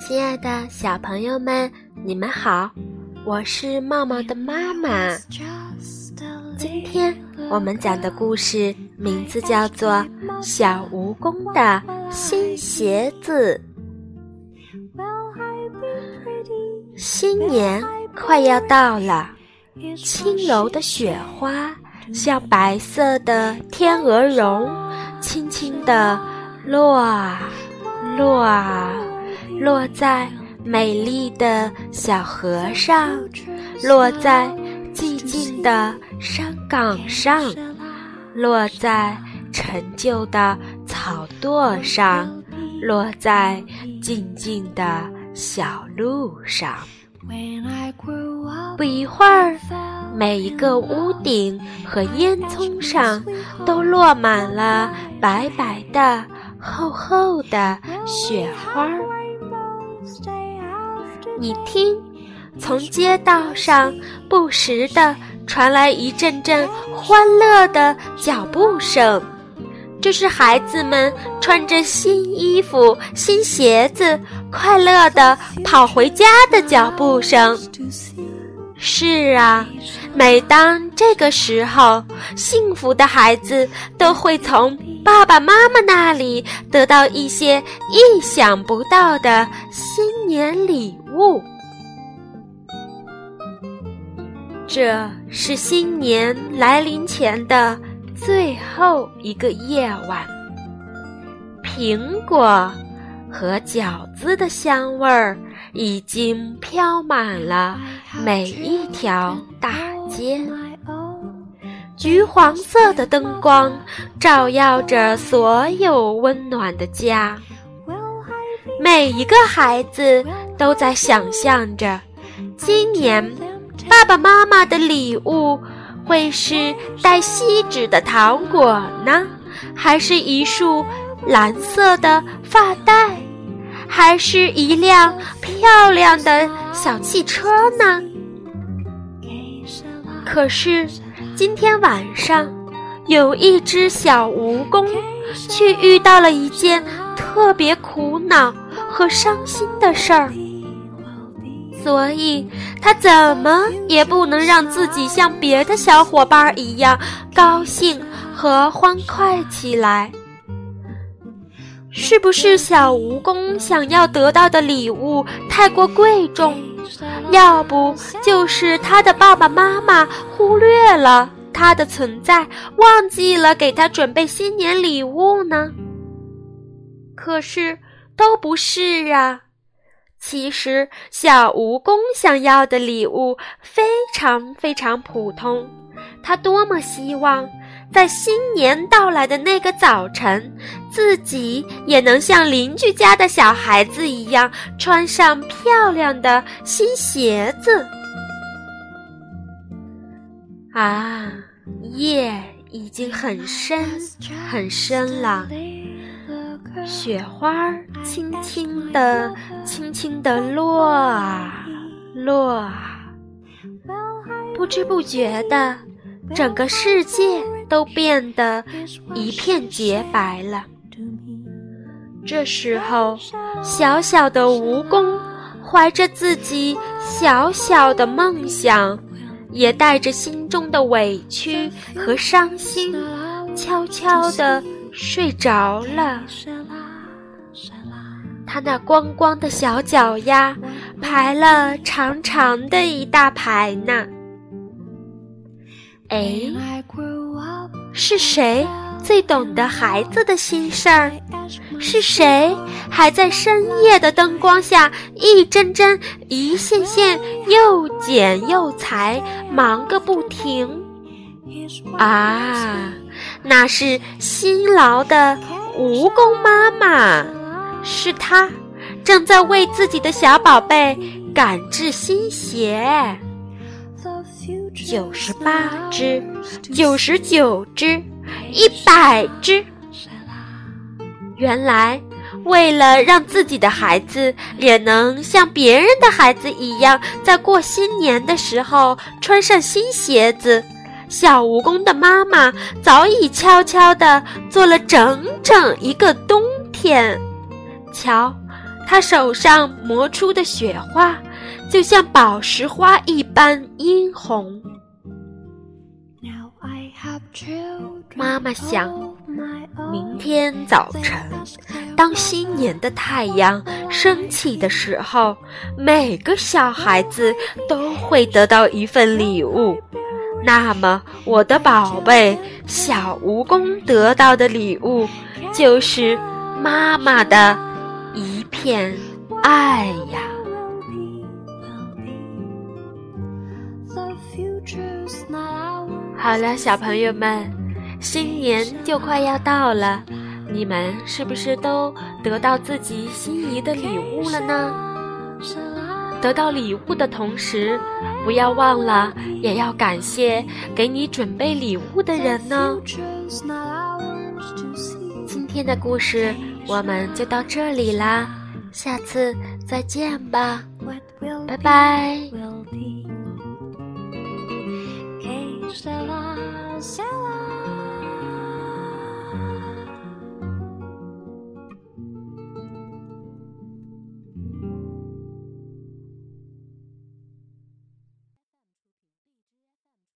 亲爱的小朋友们，你们好，我是茂茂的妈妈。今天我们讲的故事名字叫做《小蜈蚣的新鞋子》。新年快要到了，轻柔的雪花像白色的天鹅绒，轻轻地落啊落啊。落在美丽的小河上，落在寂静的山岗上，落在陈旧的草垛上，落在静静的小路上。不一会儿，每一个屋顶和烟囱上都落满了白白的、厚厚的雪花。你听，从街道上不时地传来一阵阵欢乐的脚步声，这是孩子们穿着新衣服、新鞋子，快乐地跑回家的脚步声。是啊，每当这个时候，幸福的孩子都会从爸爸妈妈那里得到一些意想不到的新年礼物。这是新年来临前的最后一个夜晚，苹果和饺子的香味儿已经飘满了每一条大街，橘黄色的灯光照耀着所有温暖的家，每一个孩子都在想象着今年。爸爸妈妈的礼物会是带锡纸的糖果呢，还是一束蓝色的发带，还是一辆漂亮的小汽车呢？可是今天晚上，有一只小蜈蚣却遇到了一件特别苦恼和伤心的事儿。所以，他怎么也不能让自己像别的小伙伴一样高兴和欢快起来。是不是小蜈蚣想要得到的礼物太过贵重？要不就是他的爸爸妈妈忽略了他的存在，忘记了给他准备新年礼物呢？可是，都不是啊。其实，小蜈蚣想要的礼物非常非常普通。他多么希望，在新年到来的那个早晨，自己也能像邻居家的小孩子一样，穿上漂亮的新鞋子。啊，夜已经很深很深了。雪花轻轻地、轻轻地落啊落啊，不知不觉的，整个世界都变得一片洁白了。这时候，小小的蜈蚣怀着自己小小的梦想，也带着心中的委屈和伤心，悄悄地睡着了。他那光光的小脚丫排了长长的一大排呢。哎，是谁最懂得孩子的心事儿？是谁还在深夜的灯光下一针针、一线线又剪又裁，忙个不停？啊，那是辛劳的蜈蚣妈妈。是她，正在为自己的小宝贝赶制新鞋。九十八只，九十九只，一百只。原来，为了让自己的孩子也能像别人的孩子一样，在过新年的时候穿上新鞋子，小蜈蚣的妈妈早已悄悄地做了整整一个冬天。瞧，她手上磨出的雪花，就像宝石花一般殷红。妈妈想，明天早晨，当新年的太阳升起的时候，每个小孩子都会得到一份礼物。那么，我的宝贝小蜈蚣得到的礼物，就是妈妈的一片爱呀。好了，小朋友们，新年就快要到了，你们是不是都得到自己心仪的礼物了呢？得到礼物的同时，不要忘了也要感谢给你准备礼物的人呢。今天的故事我们就到这里啦，下次再见吧，拜拜。